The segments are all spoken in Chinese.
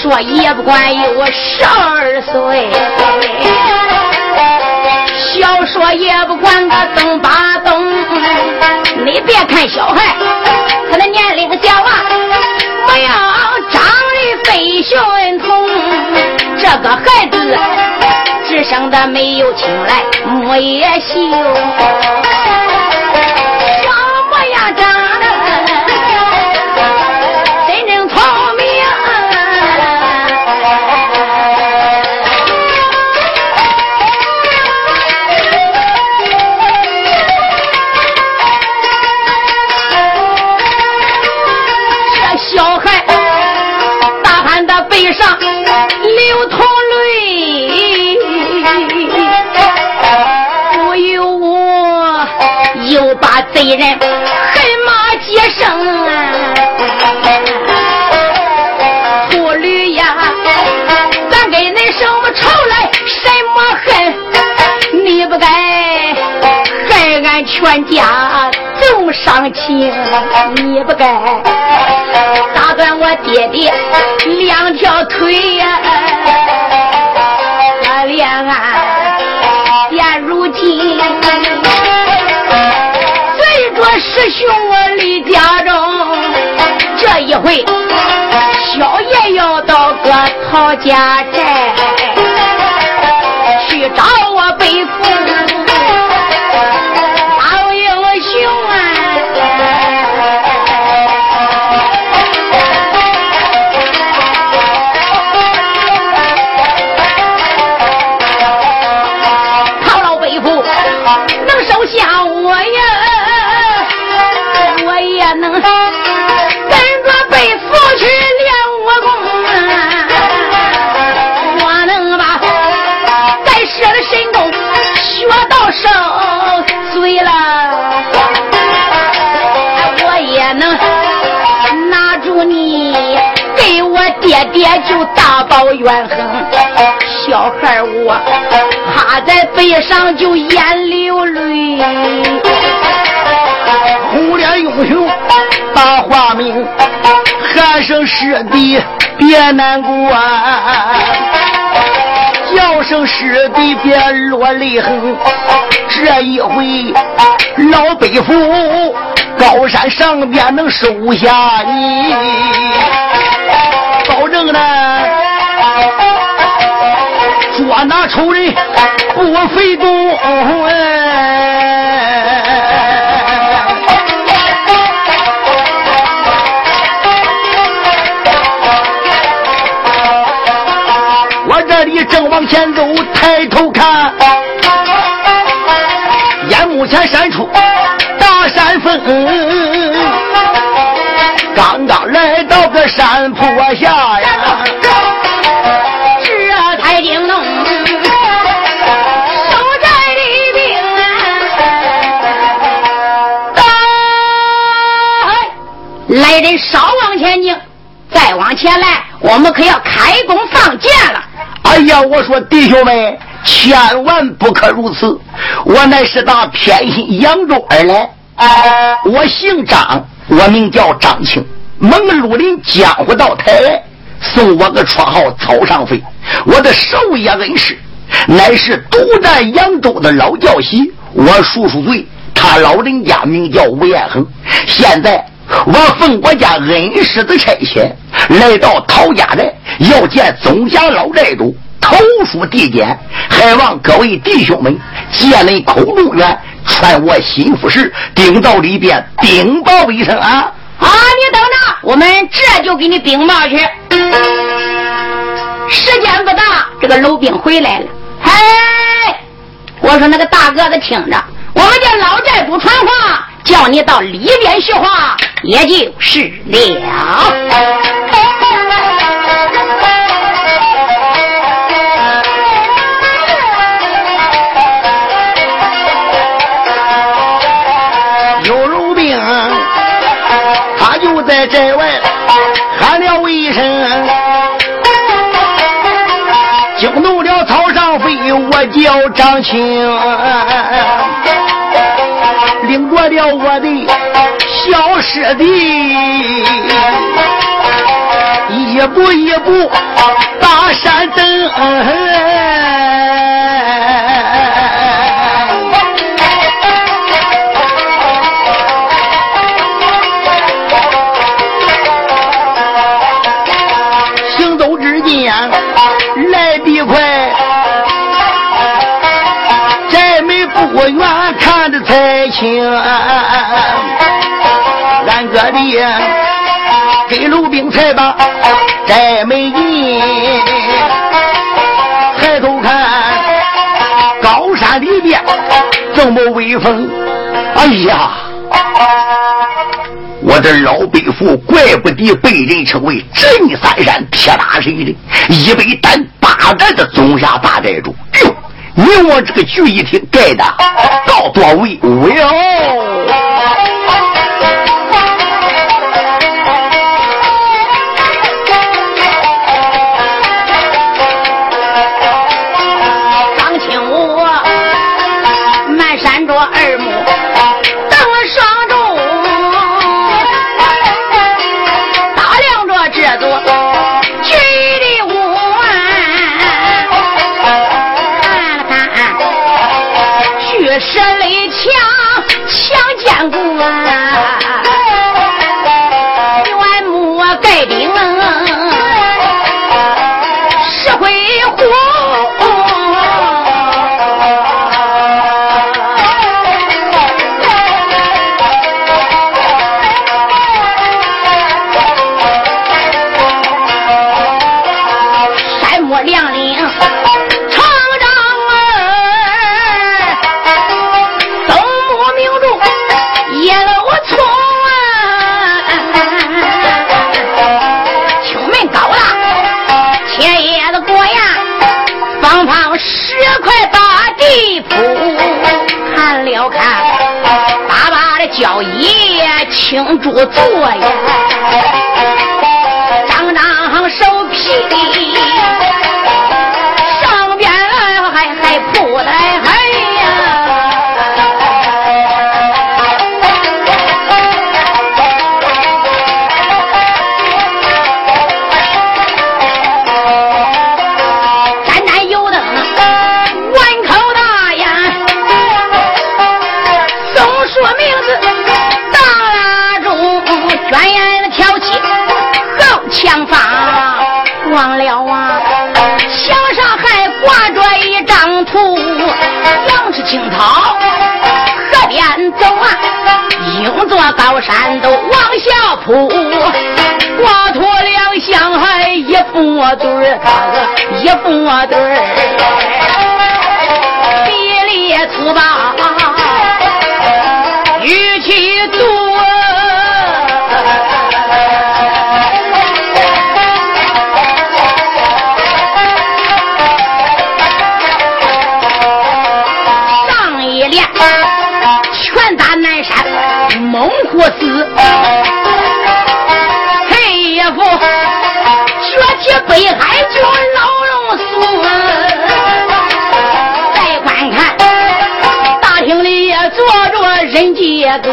说也不管有十二岁。小说也不管个东八东，你别看小孩，他的年龄小啊，模样长得非寻同。这个孩子只生的没有青来，木也秀，害俺全家重伤情，你不该打断我爹爹两条腿呀、连俺现如今随着师兄我离家中，这一回小爷要到个陶家寨。抱怨恨。小孩我趴在背上就眼流泪。红脸英雄把话明，喊声师弟别难过啊，叫声师弟别落泪痕。这一回老北府高山上边能收下你，保证呢我拿仇人不费功哎。前来，我们可要开弓放箭了。哎呀，我说弟兄们，千万不可如此！我乃是打偏心扬州而来，我姓张，我名叫张青，蒙鲁林江湖道台来，送我个绰号草上飞。我的授业恩师，乃是独占扬州的老教习，我叔叔嘴，他老人家名叫吴彦恒。现在我奉我家恩师的差遣，来到陶家寨，要见总家老寨主。投书递简，还望各位弟兄们借那空中院，传我心腹事，顶到里边禀报一声啊！啊，你等着，我们这就给你禀报去。时间不大，这个楼兵回来了。嘿，我说那个大个子听着，我们家老寨主传话，叫你到里边说话，也就是了。有如兵，他就在寨外喊了一声，惊动了草上飞，我叫张青，领过了我的小师弟，一步一步把山登。才清，俺哥的给鲁兵才把寨没进，抬头看高山里边这么威风，哎呀！我的老北府怪不得被人称为镇三山铁打神的，一百单八战的总下大寨主。哟！你我这个局一听盖的，高多威威哦！哇。小爷，请坐坐呀，张张手皮。青草河边走啊，一座高山都往下扑，挂脱两相还一副对儿，一副对儿，比例粗暴，语气多。连，拳打南山猛虎子，黑衣服说起北海军老龙孙。再观看，大厅里坐着人杰哥。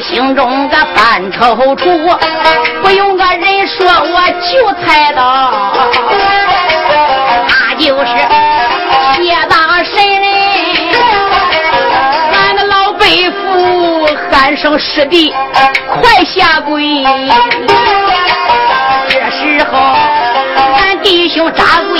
心中个犯踌躇，不用个人说我就猜到，他就是谢大神嘞，俺的老背父喊声师弟，快下跪。这时候，俺弟兄扎跪，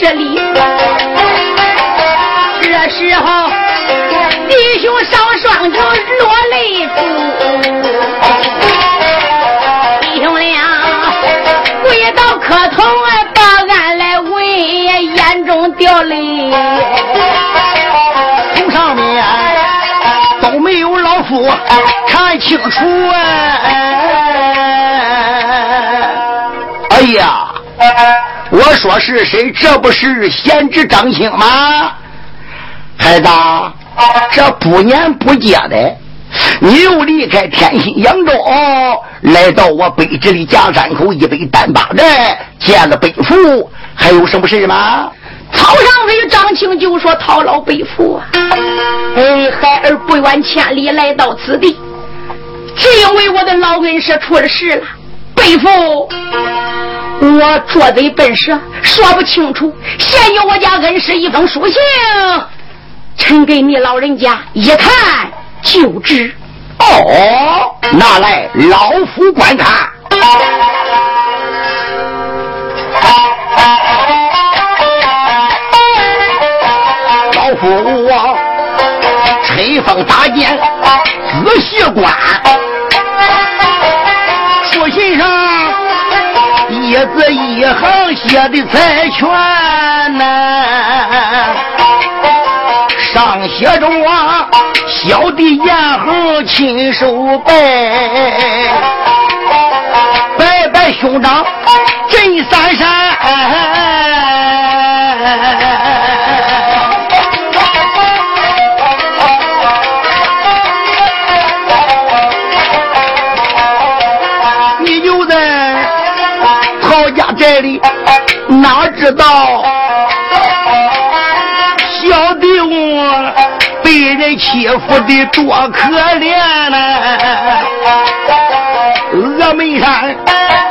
给你施礼。这时候，弟兄上双就落泪珠。弟兄俩跪倒磕头，把俺来问，眼中掉泪。从上面都没有老夫看清楚哎。哎呀，我说是谁？这不是贤侄张青吗？孩子，这不年不节的，你又离开天心扬州，来到我北直的夹山口一北单八寨，见了北父，还有什么事吗？草上飞张青就说：“讨老背父啊，哎，孩儿不远千里来到此地，只因为我的老恩师出了事了。背父，我拙嘴笨舌，说不清楚。现有我家恩师一封书信，呈给你老人家一看就知。哦，拿来老夫观看。老夫我吹风打箭，仔细观。一字一横写的才全呐、上写着我，小弟严恒亲手拜，拜拜兄长镇三山。小弟我被人欺负的多可怜呐、峨眉山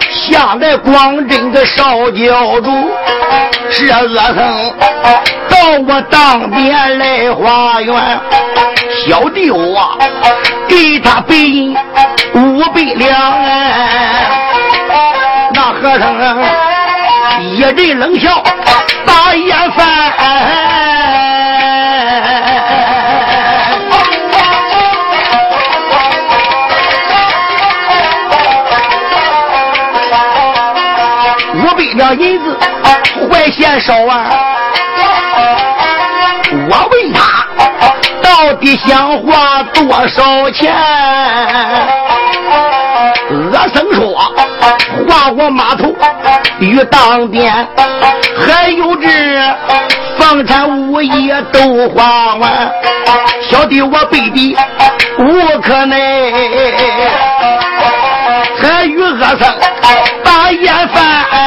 下来光真的少教主，这恶僧到我当边来花园，小弟我给他白银五百两啊，那和尚一阵冷笑，大眼翻。五百两银子怀县烧啊！我问他到底想花多少钱？恶僧说花我码头与当店，还有这房产物业都花完。小弟我背的无可奈，参与恶僧把眼饭。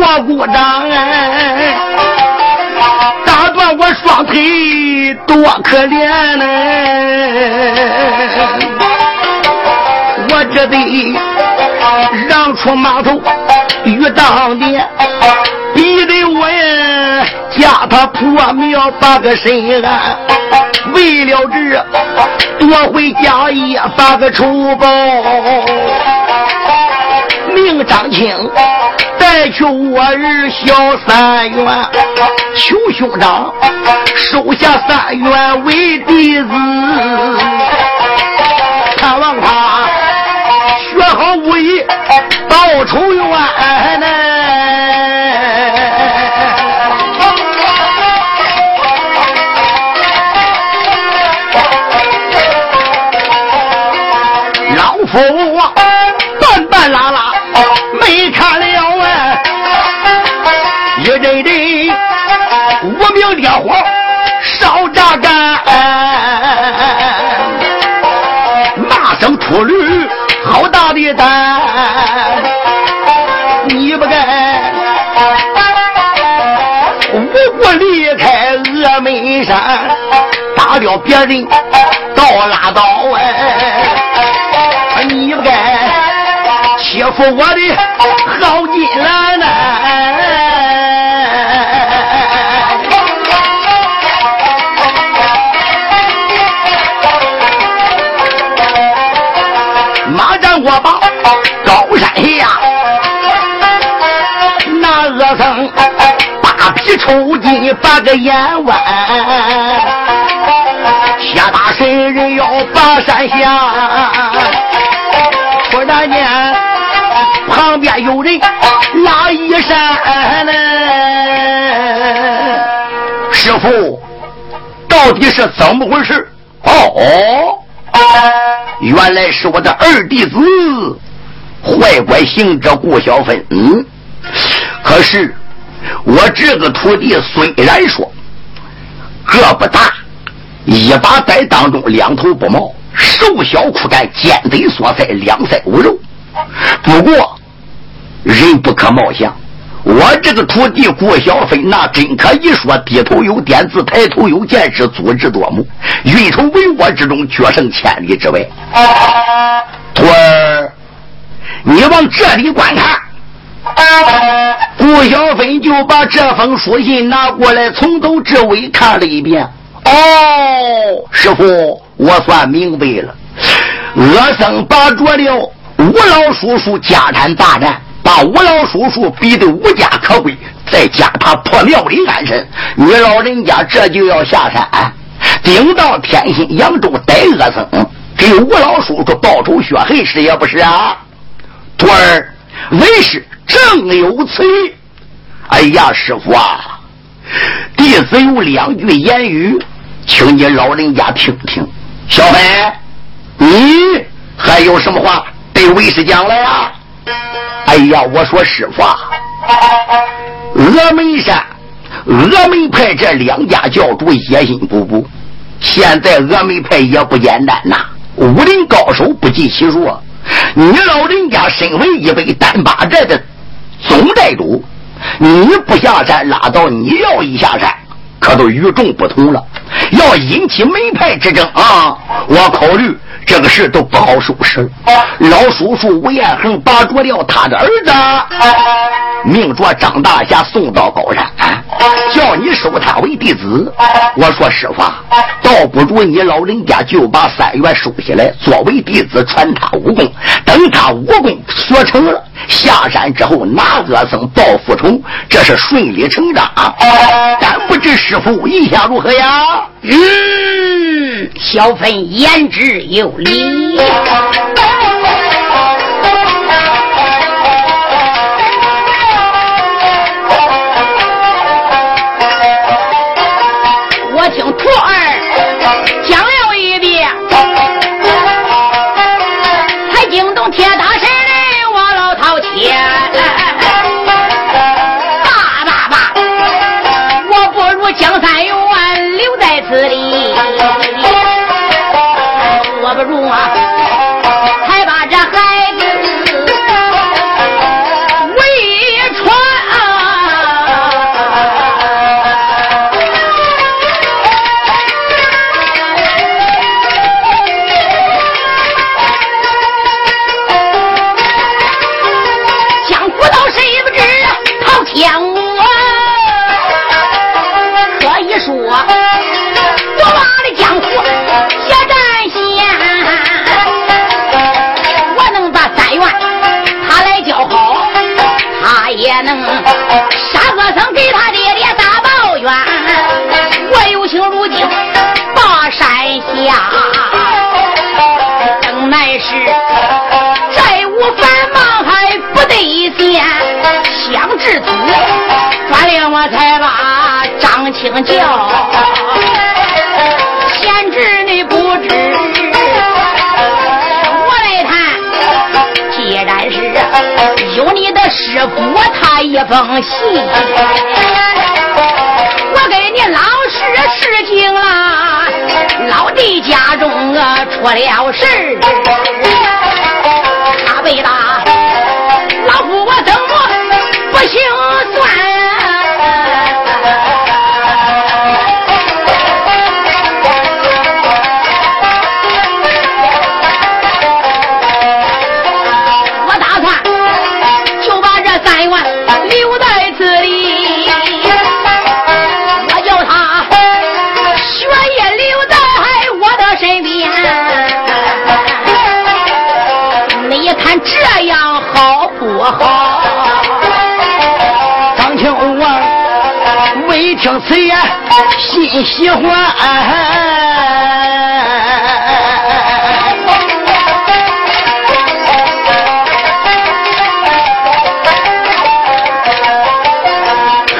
我鼓掌哎，打断我双腿，多可怜呢！我这得让出码头与当年，逼得我呀家他破庙把个身安，为了这夺回家业把个仇报，命张青带去我儿小三元，求兄长收下三元为弟子。盼望他学好武艺，报仇冤呢。老夫打掉别人倒拉倒哎！你不该欺负我的好金兰呐！我把高山下那恶僧扒皮抽筋，把个眼弯，下大神人要把山下。突然间，旁边有人拉衣衫呢。师傅，到底是怎么回事？哦。原来是我的二弟子坏官行者顾小芬。嗯，可是我这个徒弟虽然说个不大，一把在当中两头不毛，瘦小枯干，尖嘴缩腮，两腮无肉。不过人不可貌相。我这个徒弟顾小飞，那真可以说低头有点子，抬头有见识，足智多谋，运筹帷幄之中，决胜千里之外。徒儿，你往这里观看。顾小飞就把这封书信拿过来，从头至尾看了一遍。哦，师傅，我算明白了。恶僧把着了吴老叔叔家产大战。把吴老叔叔逼得无家可归，再加他破庙里安身，你老人家这就要下山，顶到天心扬州逮恶僧，给吴老叔叔报仇雪恨是也不是啊？徒儿，为师正有此意。哎呀，师傅啊，弟子有两句言语，请你老人家听听。小飞，你还有什么话对为师讲来呀？哎呀，我说师傅，啊，峨眉山、峨眉派这两家教主野心勃勃，现在峨眉派也不简单呐，武林高手不计其数。你老人家身为一位单八寨的总寨主，你不下山拉倒，你要一下山，可都与众不同了。要引起门派之争啊，我考虑。这个事都不好收拾。老叔叔吴彦恒把着了他的儿子，命着张大侠送到高山，叫你收他为弟子。我说师傅，倒不如你老人家就把三元收下来，作为弟子传他武功。等他武功学成了，下山之后拿恶僧报复仇，这是顺理成章。但不知师傅意下如何呀？嗯，小芬言之有理。还不得闲，想至此，转令我才把张青叫，贤侄你不知。我来谈。既然是有你的师傅他一封信，我给你老实实情啦，老弟家中啊出了事他被打，清算我打算就把这三万留在这里我叫他血液留在我的身边你看这样好不好听此言，心喜欢，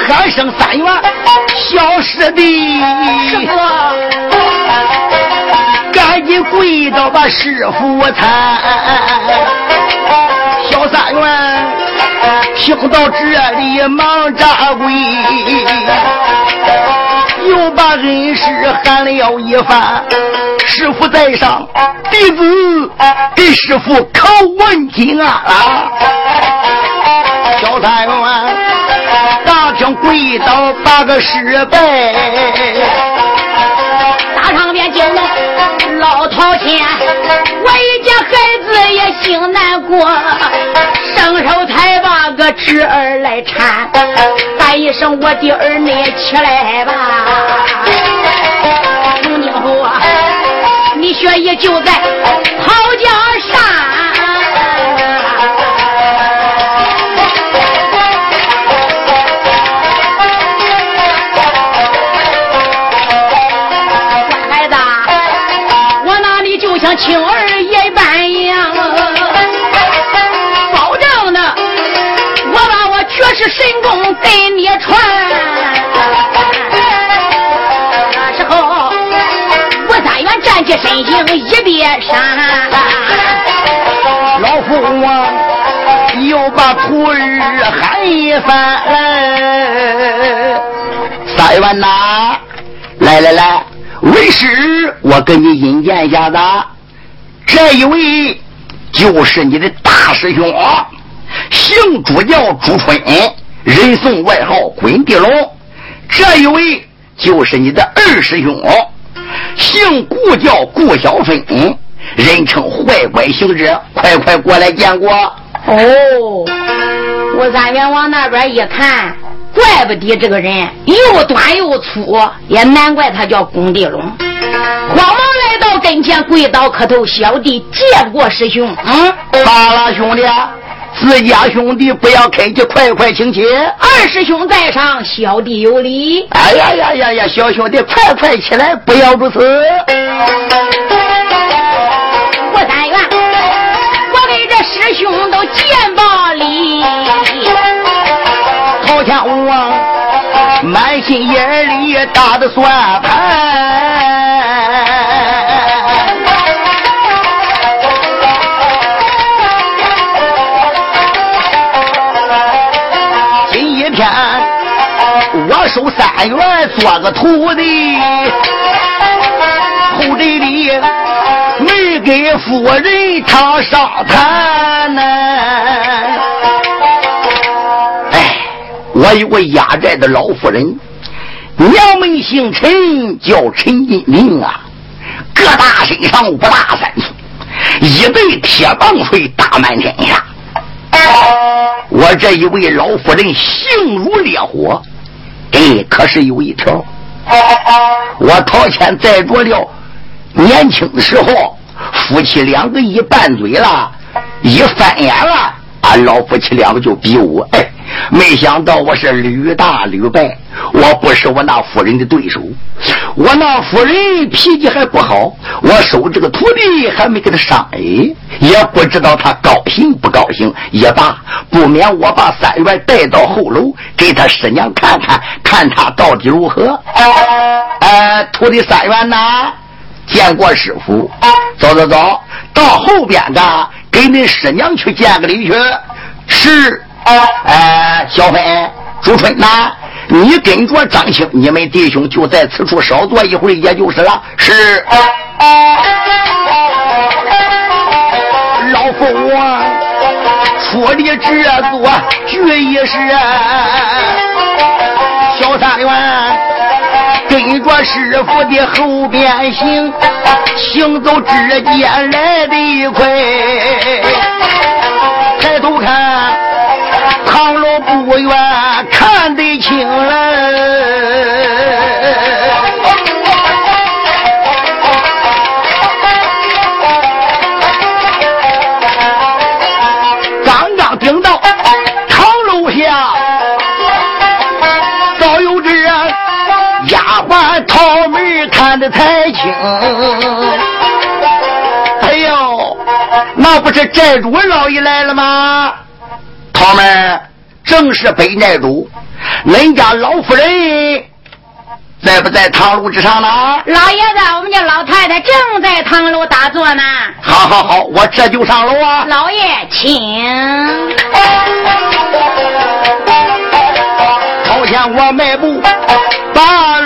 喊声三元，小师弟，赶紧跪倒把师傅参。小三元听到这里忙扎跪，又把恩师喊了一番。师傅在上，弟子给师傅叩问金啊！小三元大厅跪倒八个失败，大场面惊动老头前，我一见孩子也心难过。侄儿来搀，喊一声我的儿你起来吧。从今后啊，你学艺就在袍江山。神功给你传，那时候吴三元站起身形一别山，老夫啊又把徒儿喊一番，三元呐，来来来，为师我给你引荐一下子，这一位就是你的大师兄。姓朱叫朱春，人送外号滚地龙。这一位就是你的二师兄，姓顾叫顾小春，人称坏乖行者。快快过来见过。哦，我三元往那边一看，怪不得这个人又短又粗，也难怪他叫滚地龙。慌忙来到跟前，跪倒磕头：“小弟见过师兄。”嗯，好了，兄弟。自家兄弟不要客气，快快请起。二师兄在上，小弟有礼。哎呀呀呀呀，小兄弟快快起来，不要如此。我三元，我给这师兄都见报礼。朝天王满心眼里打的算盘。收三元做个徒弟，后这里没给夫人他上谈呢。哎，我有个压寨的老夫人，娘们姓陈，叫陈金玲啊，个大身上五大三粗，一对铁棒槌打满天下。我这一位老夫人性如烈火。哎，可是有一条，我陶谦在着了，年轻的时候，夫妻两个一拌嘴了，一翻眼了，俺老夫妻两个就比武。哎，没想到我是屡打屡败，我不是我那夫人的对手。我那夫人脾气还不好，我收这个徒弟还没给他上哎，也不知道他高兴不高兴。也罢，不免我把三元带到后楼，给他师娘看看，看他到底如何。呃，徒弟三元呐，见过师傅，走走走到后边的，给你师娘去见个礼去。是，哎，小飞、朱春呐。你跟着张青，你们弟兄就在此处稍坐一会儿，也就是了。是，老夫我出的这座聚义室，小三元跟着师傅的后边行，行走之间来得快，抬头看。不愿，看得清了。刚刚顶到唐楼下，早有这丫鬟桃门看得太清。哎呦，那不是寨主老爷来了吗？桃门。正是北寨主，恁家老夫人在不在堂楼之上呢？老爷子，我们家老太太正在堂楼打坐呢。好好好，我这就上楼啊。老爷，请。朝前我迈步大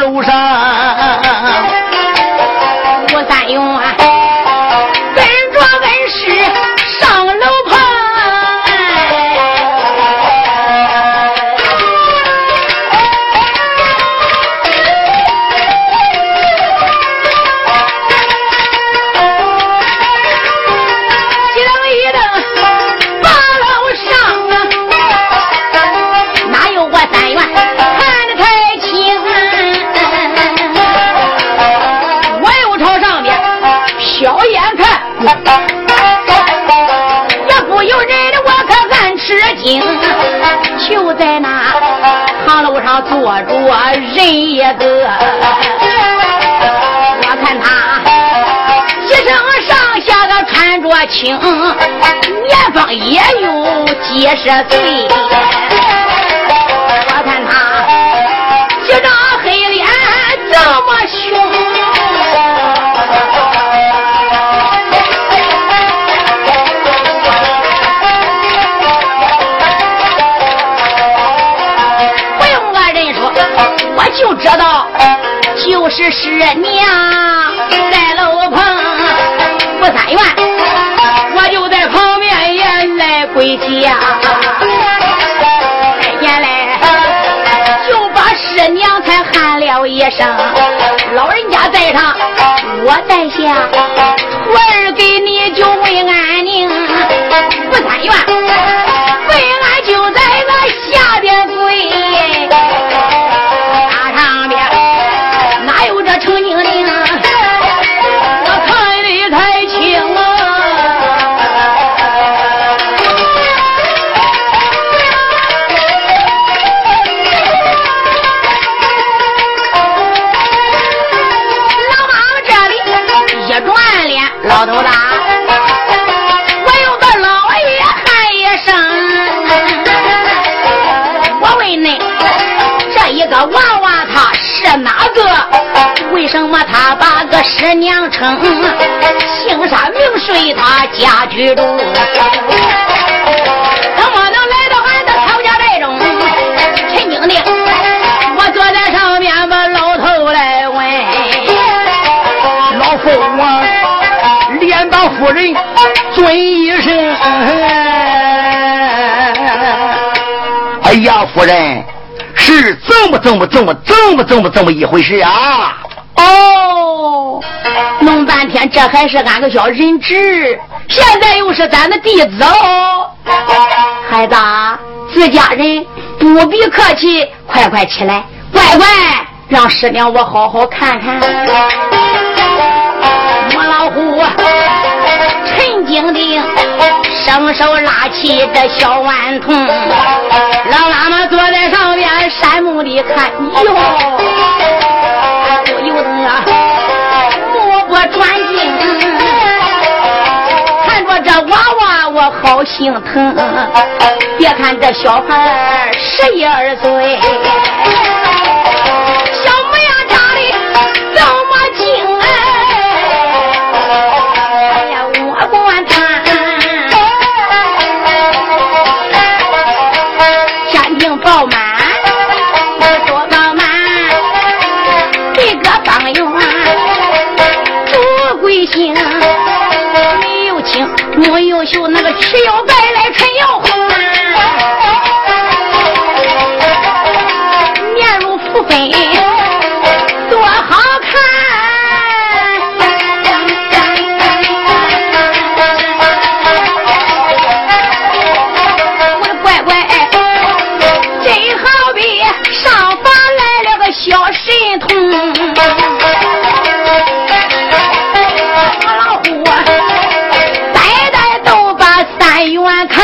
人一个，我看他一身上下个穿着轻，年方也有几十岁。我看他一张黑脸这么凶。就知道，就是师娘在楼棚不三元，我就在旁边也来跪下。原来就把师娘才喊了一声，老人家在上，我在下，徒儿给你就问安宁，不三元。什么？他把个师娘称，姓啥名谁？他家居住。怎么能来到俺的曹家寨中？陈经理，我坐在上面把老头来问。老夫我连把夫人尊一声。哎呀，夫人，是这么这么这么这么这么这么一回事啊！哦，弄半天这还是俺个小人质，现在又是咱的弟子哦。孩子，自家人不必客气，快快起来，乖乖，让师娘我好好看看。母老虎，陈晶晶，伸手拉起这小顽童，老喇嘛坐在上边山目的看，哟，不由得目不转睛，看着这娃娃我好心疼。别看这小孩十一二岁。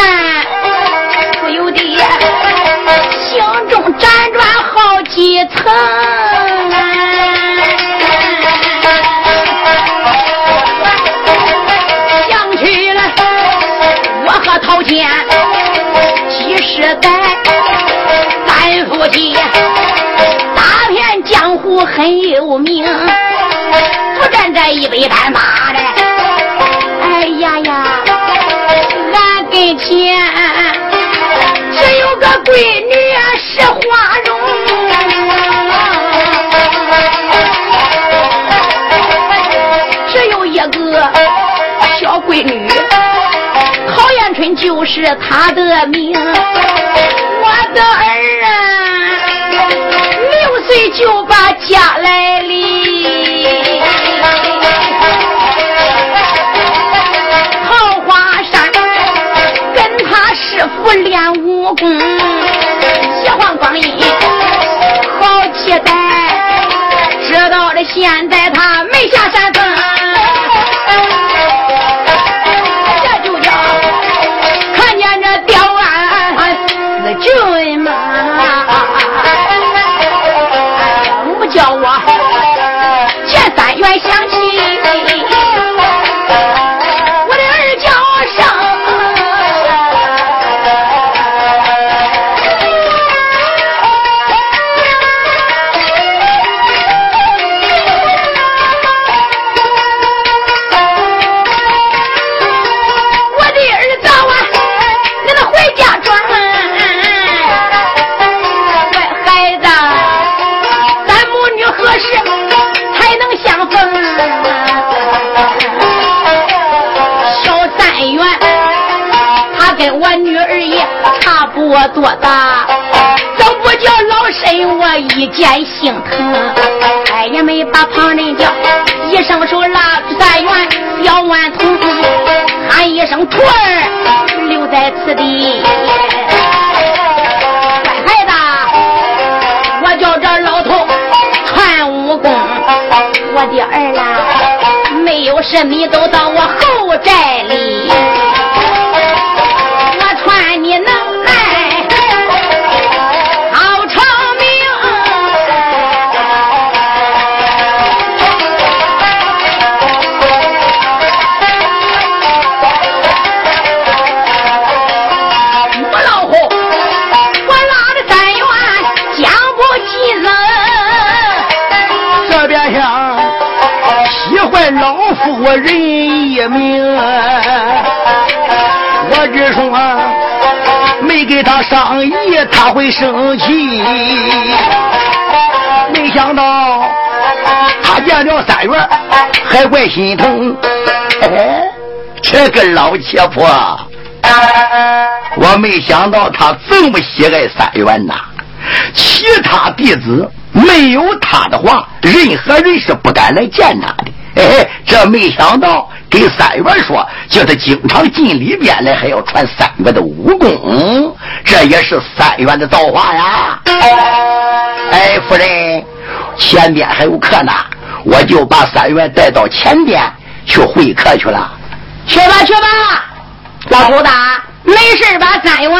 看，不由得心中辗转好几层。想起了我和陶谦几十载三夫妻，打遍江湖很有名，不站在一杯单马的。前只有个闺女是花容，只有一个小闺女，陶艳春就是她的名。我的儿啊，六岁就把。家来哩，他师傅练武功，一晃光阴好期待，知道了现在他没下山我多大都不叫老身，我一见心疼。哎呀，没把旁人叫，一伸手拉住三元小顽童，喊一声徒儿留在此地。乖孩子，我叫这老头传武功，我的儿啦，没有事你都到我后寨里。人一命，我只说没给他上衣，他会生气。没想到他见了三元，还怪心疼。哎，这个老切婆，我没想到他这么喜爱三元呐。其他弟子没有他的话，任何人是不敢来见他的。哎，这没想到给三元说，叫他经常进里边来，还要传三元的武功，这也是三元的造化呀。哎，夫人，前边还有客呢，我就把三元带到前边去会客去了。去吧，去吧。老头子，没事把三元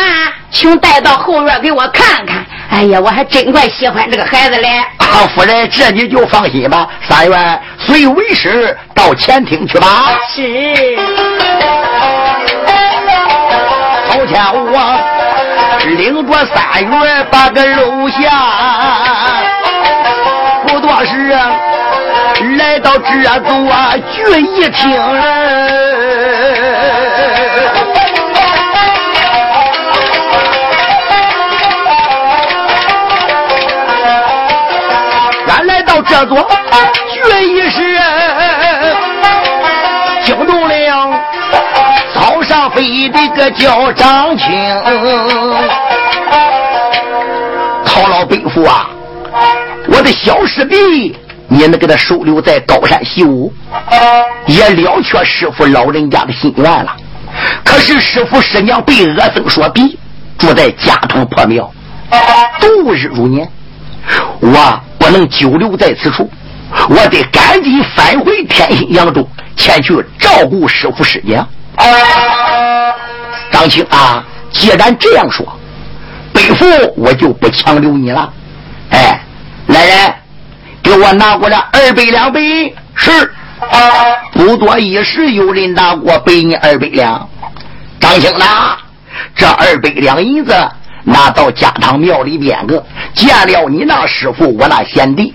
请带到后院给我看看。哎呀，我还真怪喜欢这个孩子嘞。啊，夫人，这你就放心吧。三元随为师到前厅去吧。是。朝前我领着三元把个楼下，不多时来到这座聚义厅这座绝义室，惊动了早上飞的个叫张青，陶老伯父啊，我的小师弟，你能给他收留在高山习武，也了却师傅老人家的心愿了。可是师傅师娘被恶僧所逼，住在家堂破庙，度日如年，我。不能久留在此处，我得赶紧返回天心扬州，前去照顾师傅师娘。张青啊，既然这样说，北父我就不强留你了。哎，来人，给我拿过来二百两白银。是，不多一时，有人拿过背你二百两。张青呐，这二百两银子。拿到家堂庙里边个见了你那师傅，我那贤弟，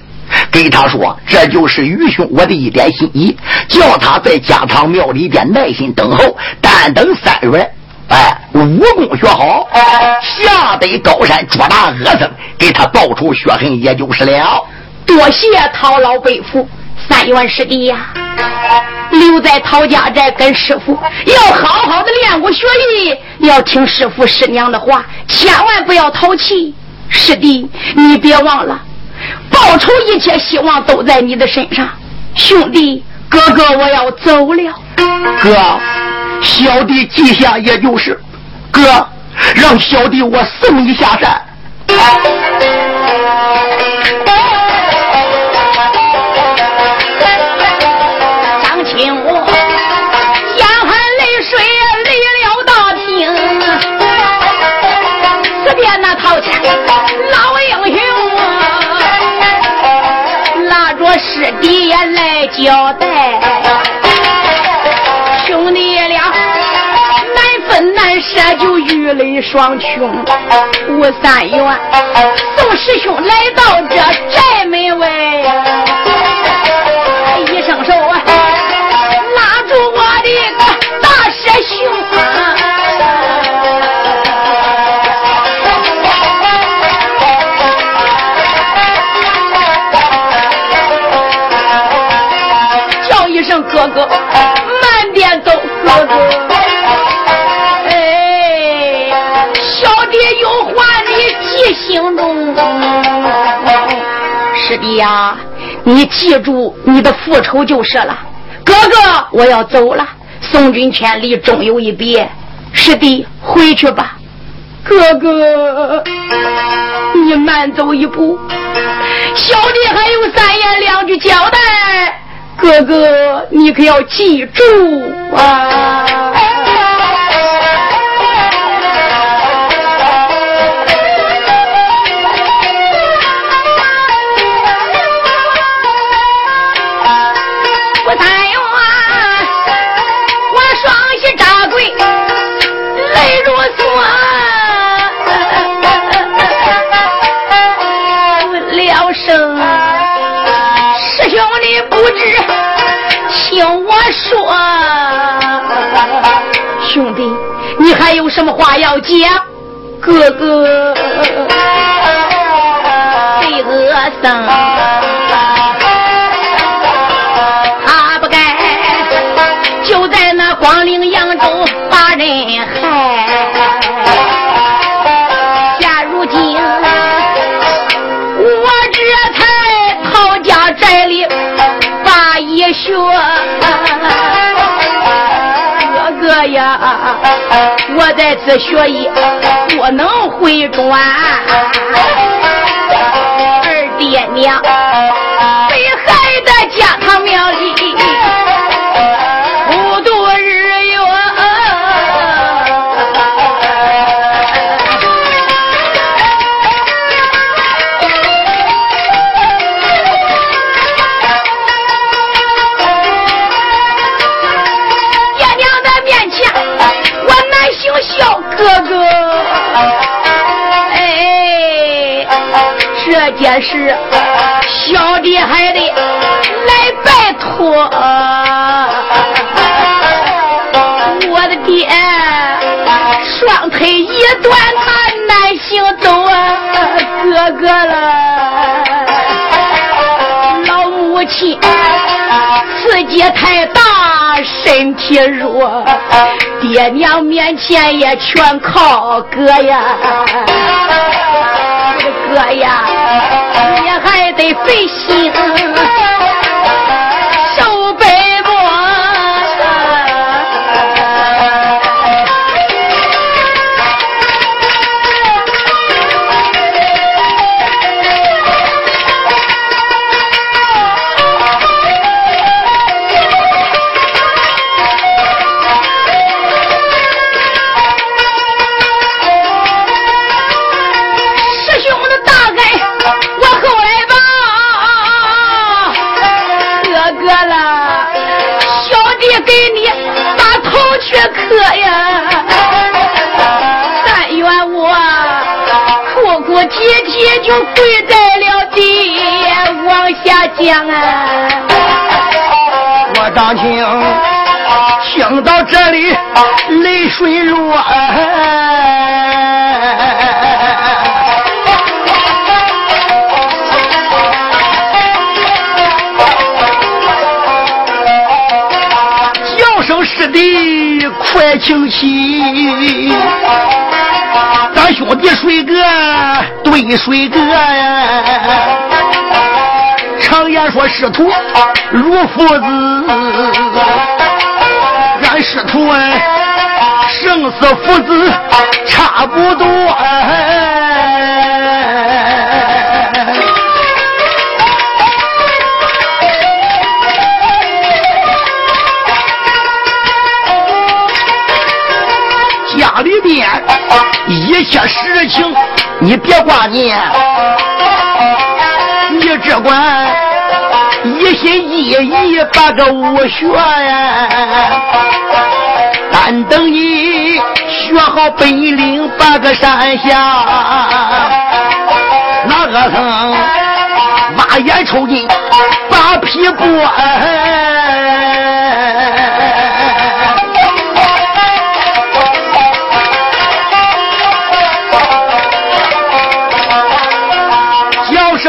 给他说这就是愚兄我的一点心意，叫他在家堂庙里边耐心等候，但等三月，哎，武功学好，下得高山捉拿恶僧，给他报仇雪恨，也就是了。多谢陶老伯父。三元师弟呀，留在陶家寨跟师傅要好好的练武学艺，要听师傅师娘的话，千万不要淘气。师弟，你别忘了，报仇一切希望都在你的身上。兄弟，哥哥我要走了。哥，小弟记下，也就是。哥，让小弟我送你下山。老英雄拉着师弟也来交代，兄弟俩难分难舍，就玉垒双穷。吴三元送师兄来到这寨门外，一伸手师弟呀，你记住你的复仇就是了。哥哥，我要走了，送君千里，终有一别。师弟，回去吧。哥哥，你慢走一步，小弟还有三言两句交代。哥哥，你可要记住啊！什么话要讲？哥哥，对恶僧，他不该就在那光陵扬州把人害。我在此学艺不能回转，二爹娘被害的家堂也是，小弟还得来拜托。我的爹，双腿一断，他难行走啊，哥哥了。老母亲刺激太大，身体弱，爹娘面前也全靠哥呀。哥呀，你还得费心。就跪在了地，往下讲啊！我当听，听到这里泪水落。叫声师弟，快请起！咱兄弟水哥对水哥呀，常言说师徒如父子，俺师徒啊生死父子差不多。一切事情你别挂念，你只管一心一意把个武学呀，但等你学好本领把个山下，那个僧挖眼抽筋扒皮剥。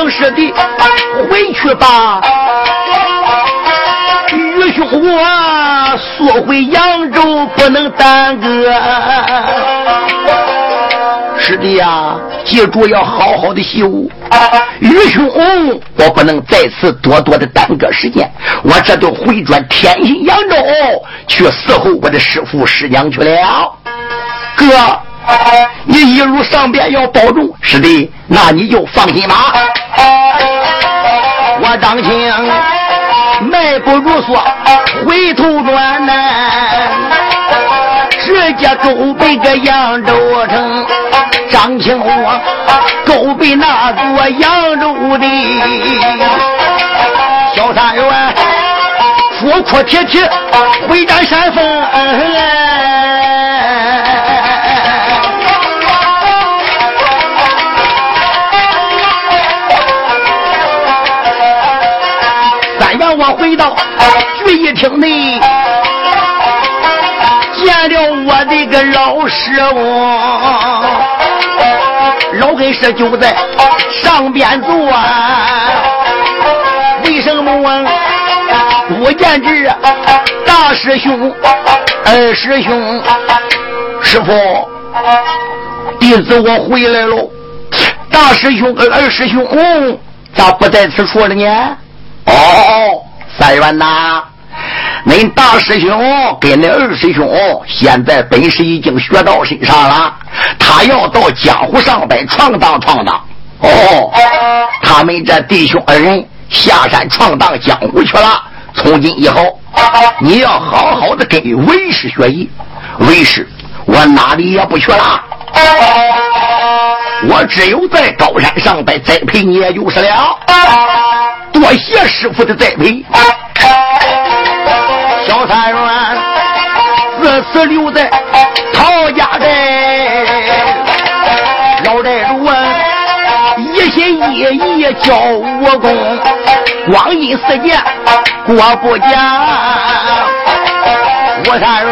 师弟，回去吧。愚兄，我速回扬州，不能耽搁。师弟呀，记住要好好的习武。愚兄，我不能在此多多的耽搁时间，我这就回转天津扬州去伺候我的师傅师娘去了。哥。你一路上边要保重，师弟，那你就放心吧。我张青迈步如梭，回头转呐，直接勾背个扬州城。张青我勾背那座扬州的小山原，哭哭啼啼回战山峰。聚义厅内，见了我的个老师傅，老黑师就在上边坐。为什么啊？不见这大师兄、二师兄？师傅，弟子我回来了。大师兄跟二师兄咋不在此处了呢？哦。三元呐，恁大师兄跟恁二师兄现在本事已经学到身上了，他要到江湖上边闯荡闯荡。哦，他们这弟兄二人下山闯荡江湖去了。从今以后，你要好好的跟为师学艺。为师，我哪里也不去了，我只有在高山上边栽培你，也就是了。多谢师傅的栽培，小三元自此留在陶家寨，老寨主啊，一心一意教武功，光阴似箭过不讲。吴三儿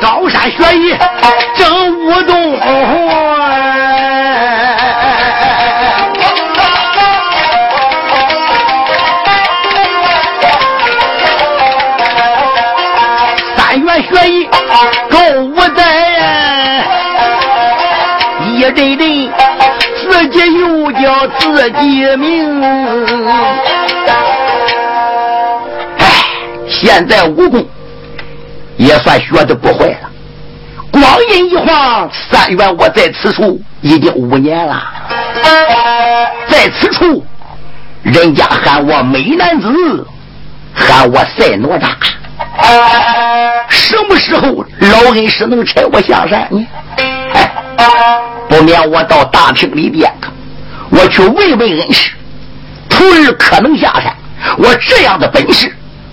高山学艺正武动。一阵阵自己又叫自己名。哎，现在武功也算学的不坏了。光阴一晃，三元我在此处已经五年了，在此处人家喊我美男子，喊我赛哪吒。什么时候老恩师能差我下山呢？哎，不免我到大厅里边，我去问问恩师，徒儿可能下山？我这样的本事，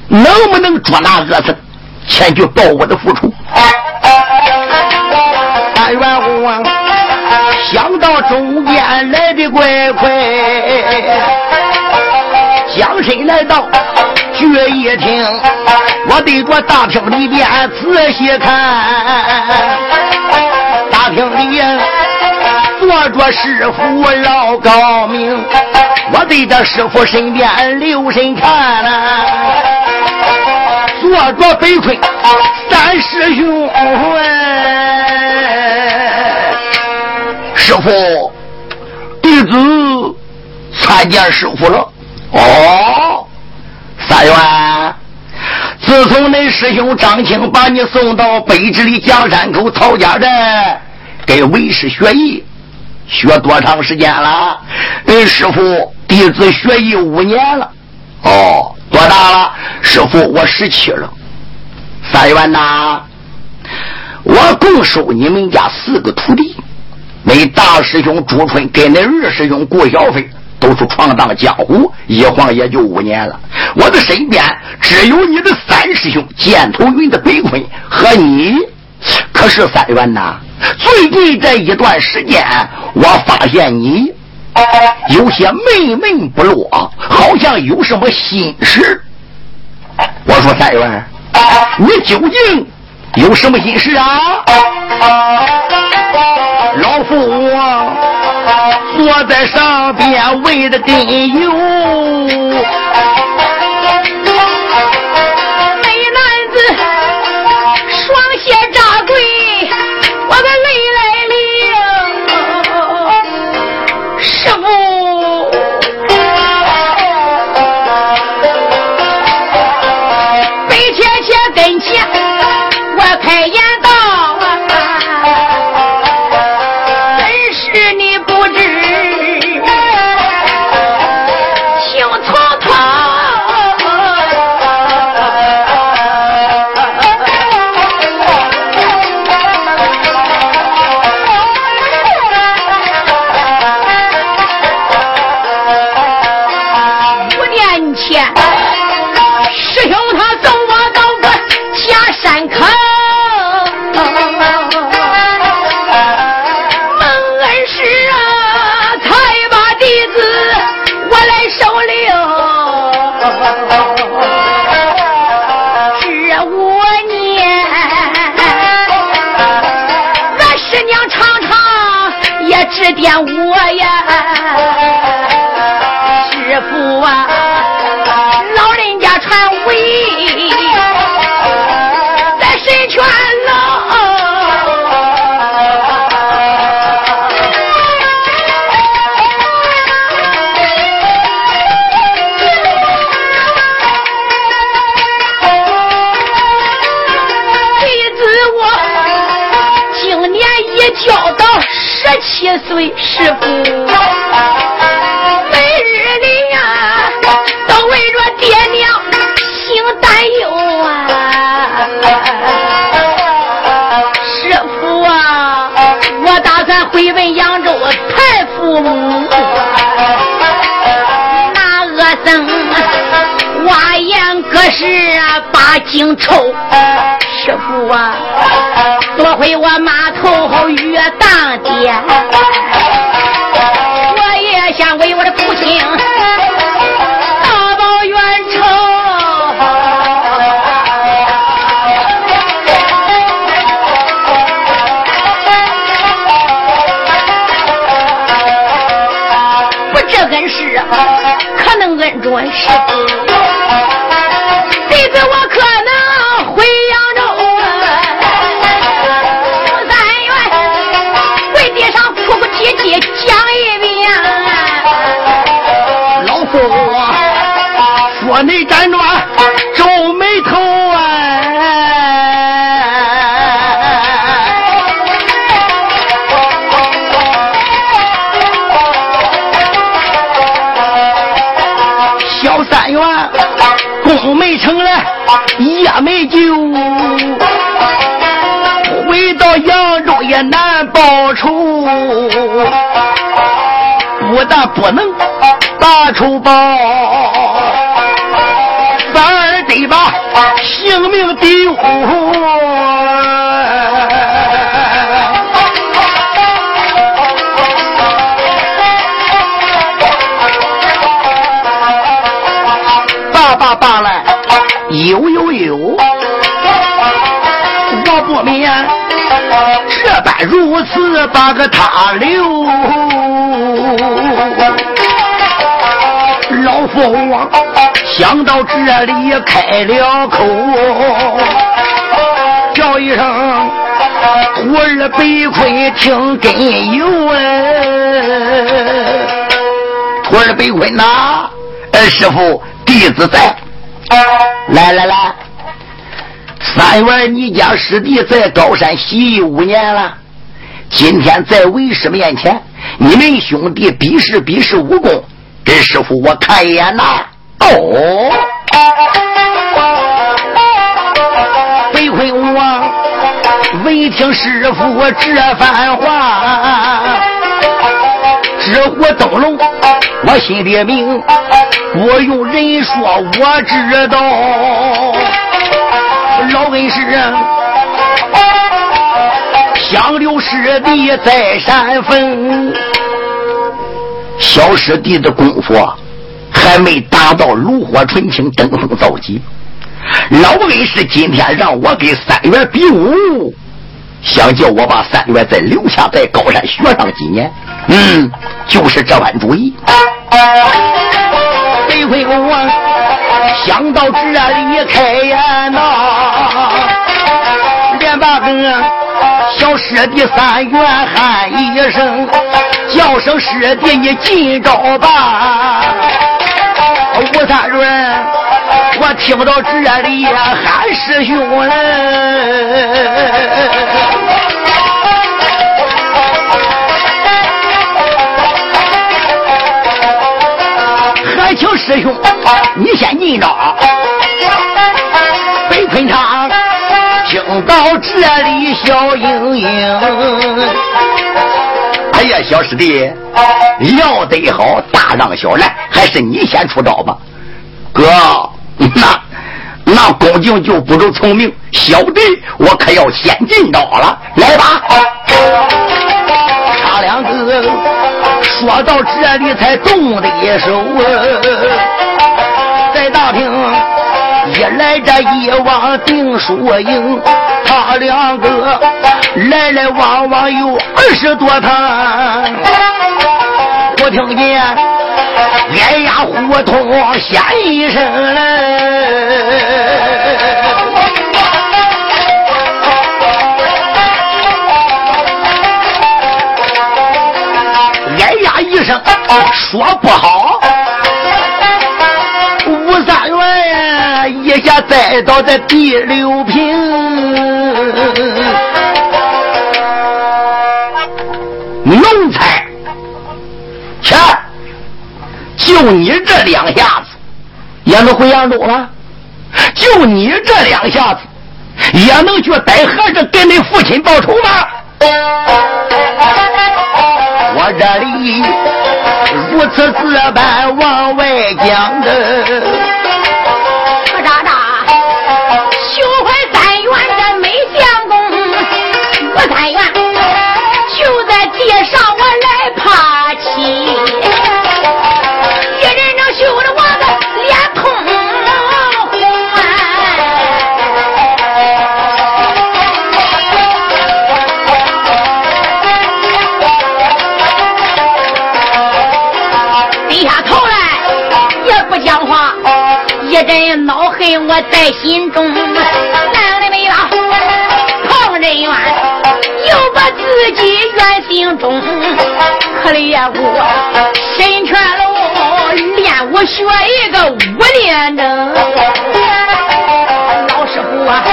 能不能捉拿恶僧，前去报我的父仇？三元公啊，想到中间来的怪快，将身来到。决一听，我对着大厅里边仔细看，大厅里坐着师傅老高明，我对着师傅身边留神看呐，坐着北昆三师兄，师傅，弟子参见师傅了，哦。三元，自从恁师兄张青把你送到北直里江山口曹家寨，给为师学艺，学多长时间了？恁师傅弟子学艺五年了。哦，多大了？师傅，我十七了。三元呐，我共收你们家四个徒弟，恁大师兄朱春跟恁二师兄顾小飞。都是闯荡江湖，一晃也就五年了。我的身边只有你的三师兄箭头云的北坤和你。可是三元呐，最近这一段时间，我发现你有些闷闷不乐，好像有什么心事。我说三元，你究竟有什么心事啊？老夫坐在上边喂的根油。我惊愁。师傅啊，多亏我码头越当爹，我也想为我的父亲大报冤仇。不，这恩师可能恩准是。给我磕也难报仇，不但不能。大仇报，反而得把性命丢。爸爸罢了，有有有，我不免般如此把个他留。老佛王想到这里开了口，叫一声徒儿被困听根由哎，徒儿被困呐，师傅弟子在，来来来，三元你家师弟在高山习艺五年了，今天在为师面前，你们兄弟比试比试武功。给师傅我看一眼呐！哦，北昆王闻听师傅这番话，纸火灯笼，我心里明，不用人说我知道，老恩师啊相留师弟在山峰。小师弟的功夫还没达到炉火纯青、登峰造极。老恩师今天让我给三元比武，想叫我把三元再留下，在高山学上几年。嗯，就是这般主意。北回公王想到这里开眼呐，连把个小师弟三元喊一声。叫声师弟，你进招吧！吴三润，我听到这里喊师兄，还请师兄你先进招。北昆昌听到这里笑盈盈。哎呀，小师弟，要得好，大让小来，还是你先出招吧。哥，那那恭敬就不够聪明，小弟我可要先进招了。来吧，他两个说到这里才动的一手啊，在大厅一来这一往定输赢。他两个来来往往有二十多趟，我听见哎呀胡同响一声嘞，说不好。吴三元一下栽倒在第六平，奴才，去，就你这两下子，也能回扬州了？就你这两下子，也能去逮和尚给你父亲报仇吗？我这里如此这般往外讲的。阵恼恨我在心中。男的没了，旁人怨，又把自己怨心中。可怜我神拳龙练武学一个五连能，老师傅啊，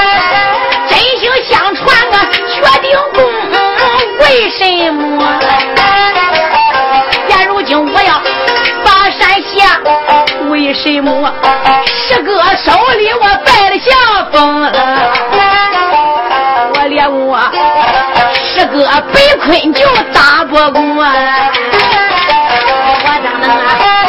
真心相传啊，决定功，为什么？什么？十个手里我败了下风，我连我十个被困就打不过，我咋能啊？